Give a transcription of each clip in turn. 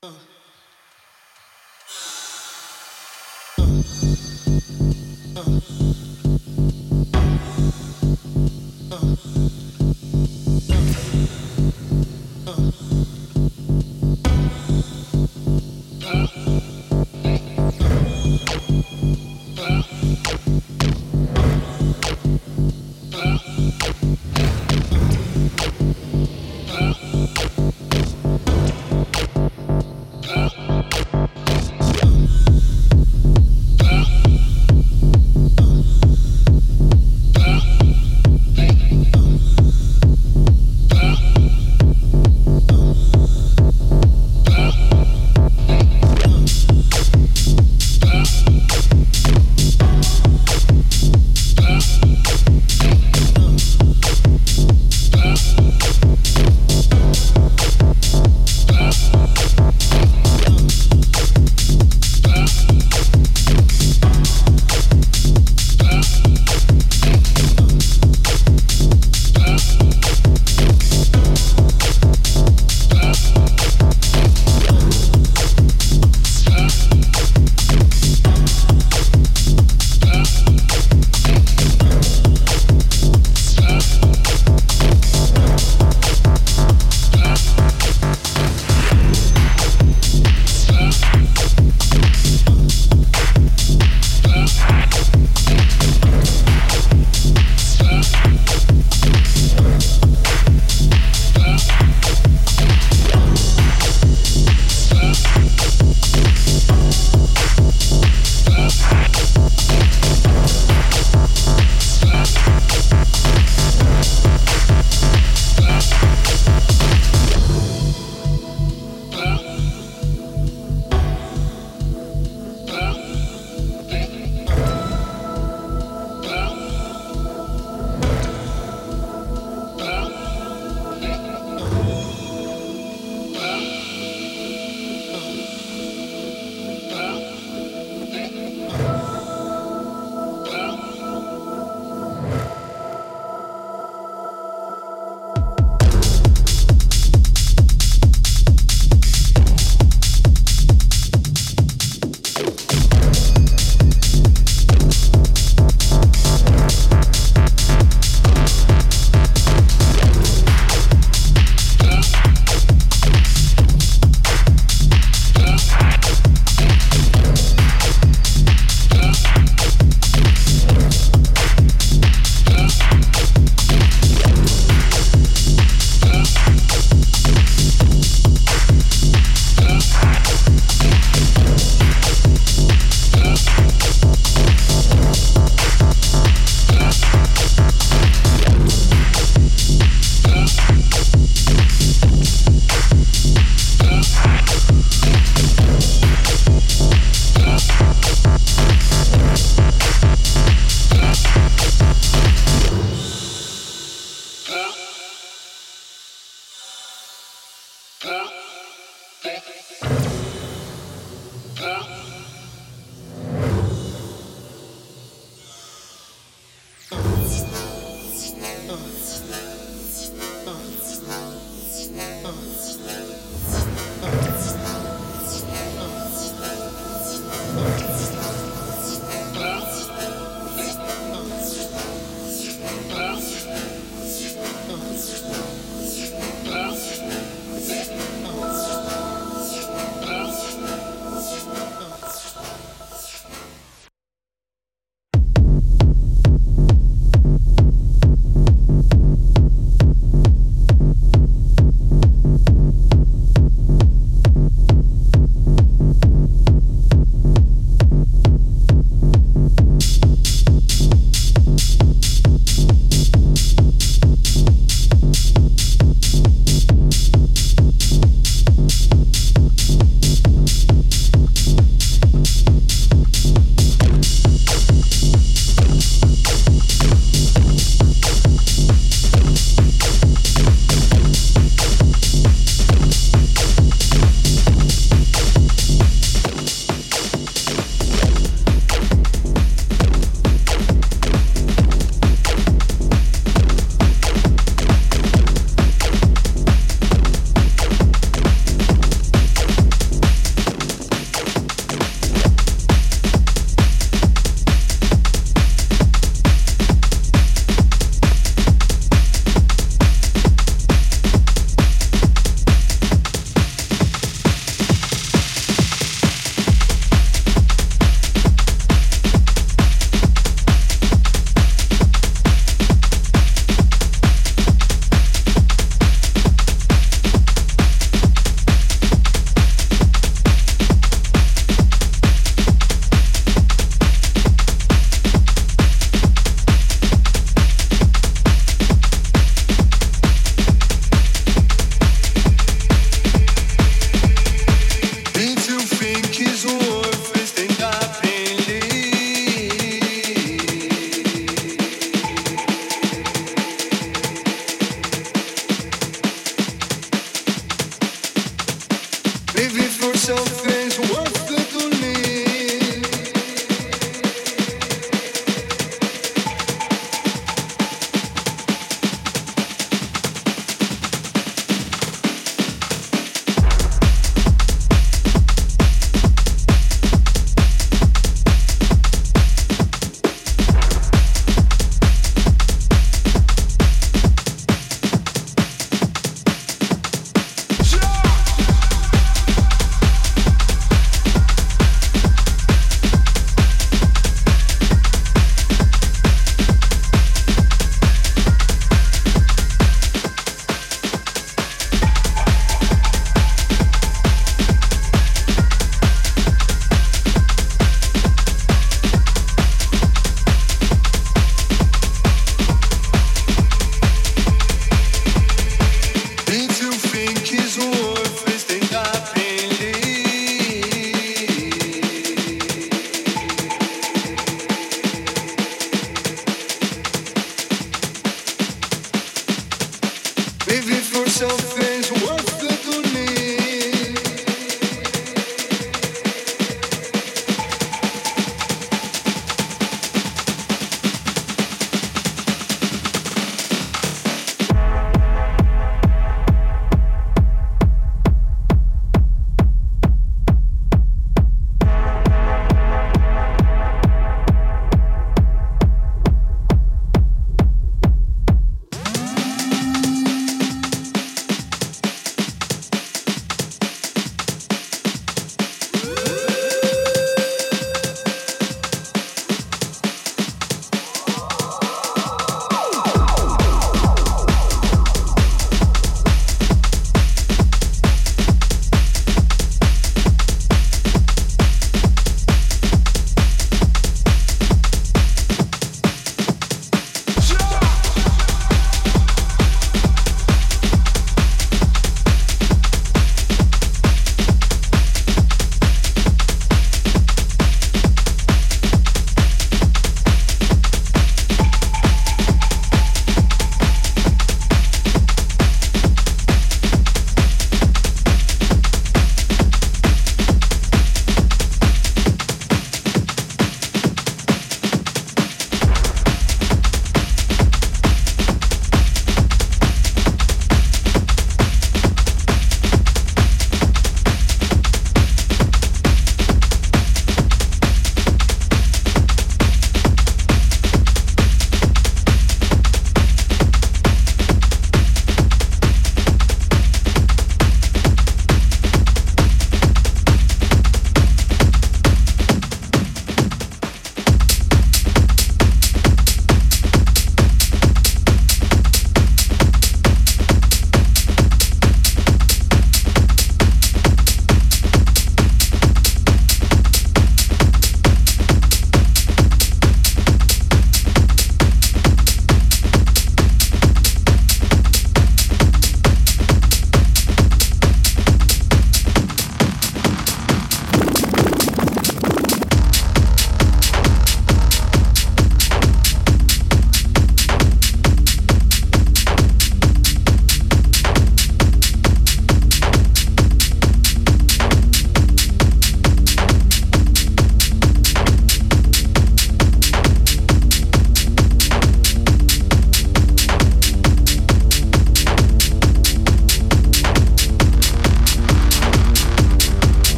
Uh.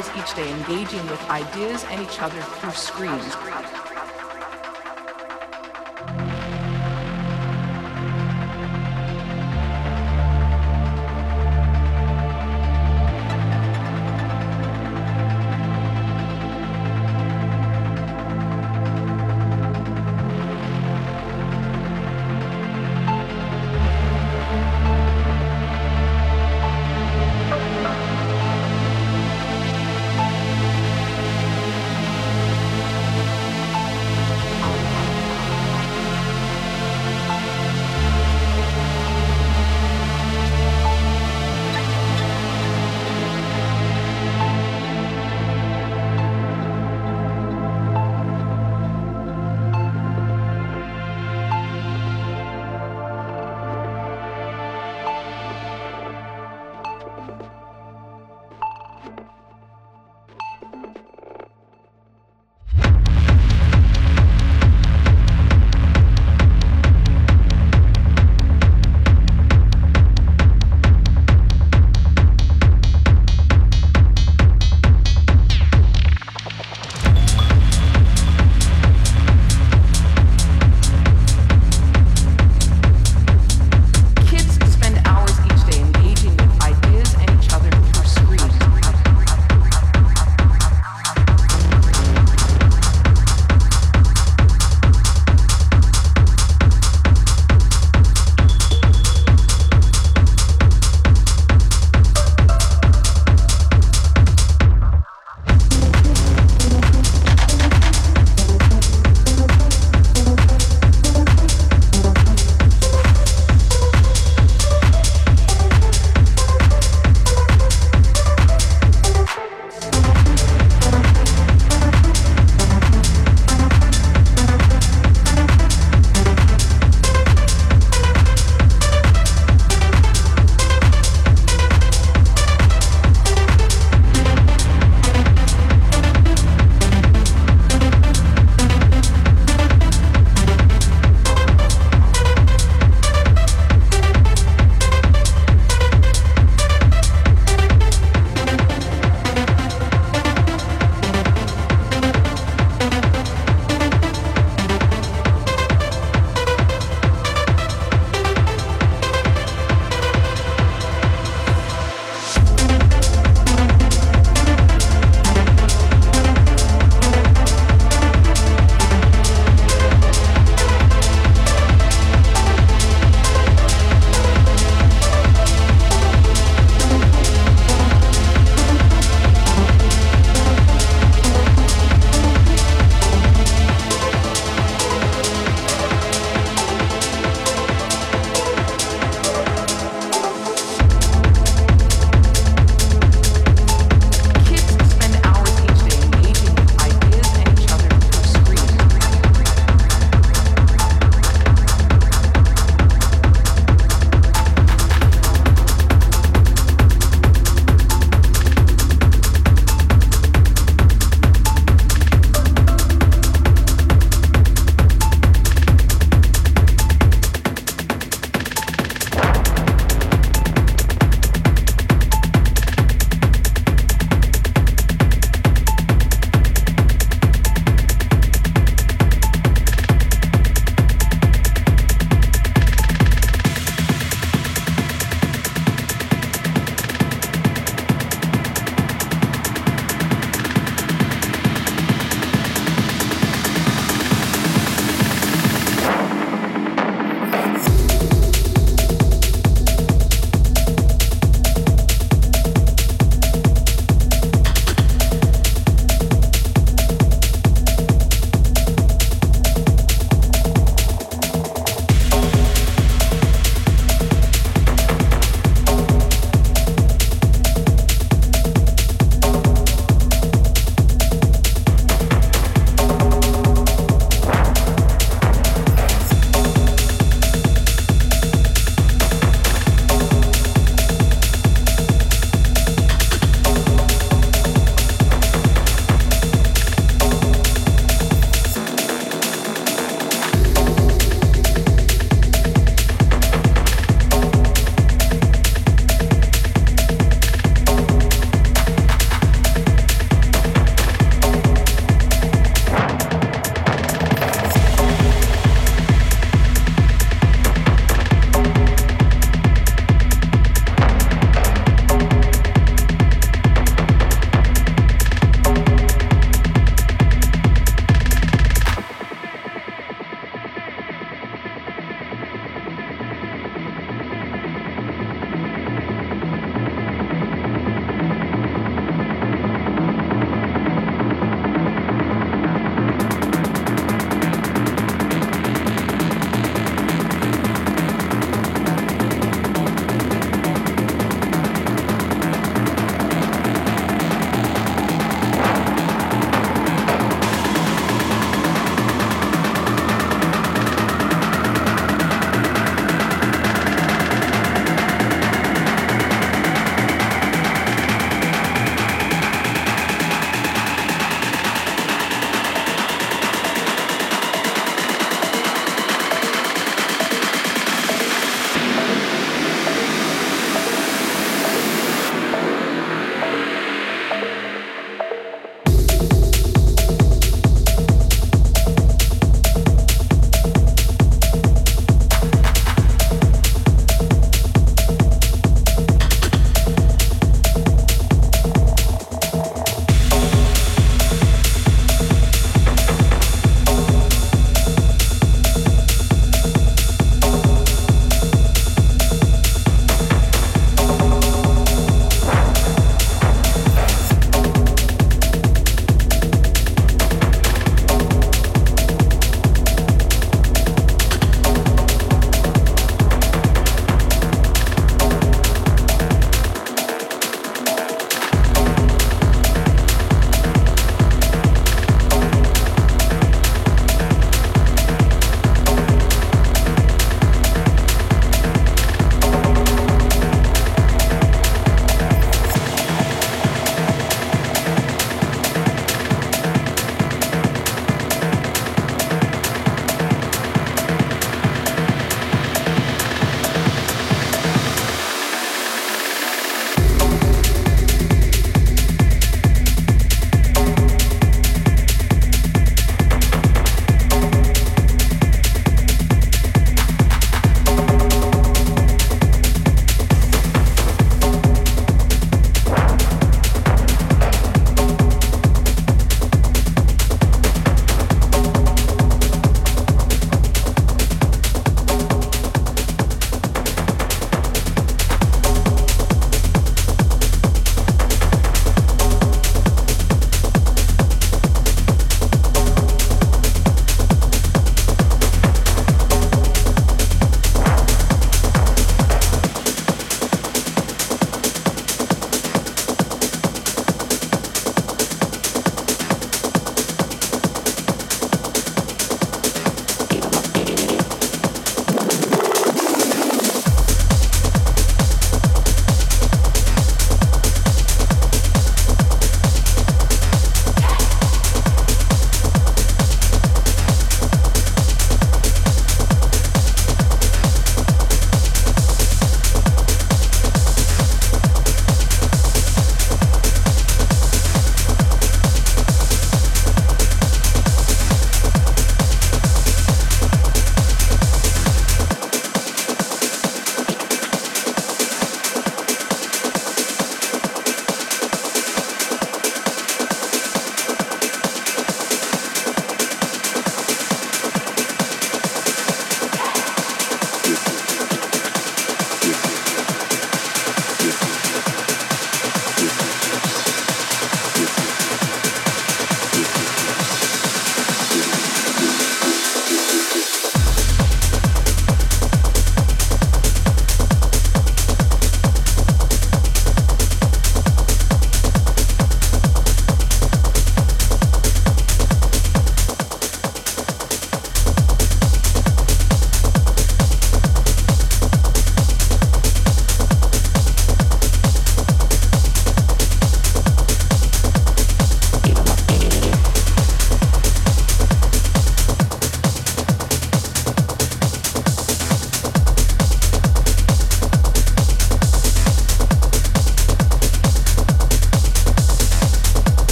Hours each day engaging with ideas and each other through screens.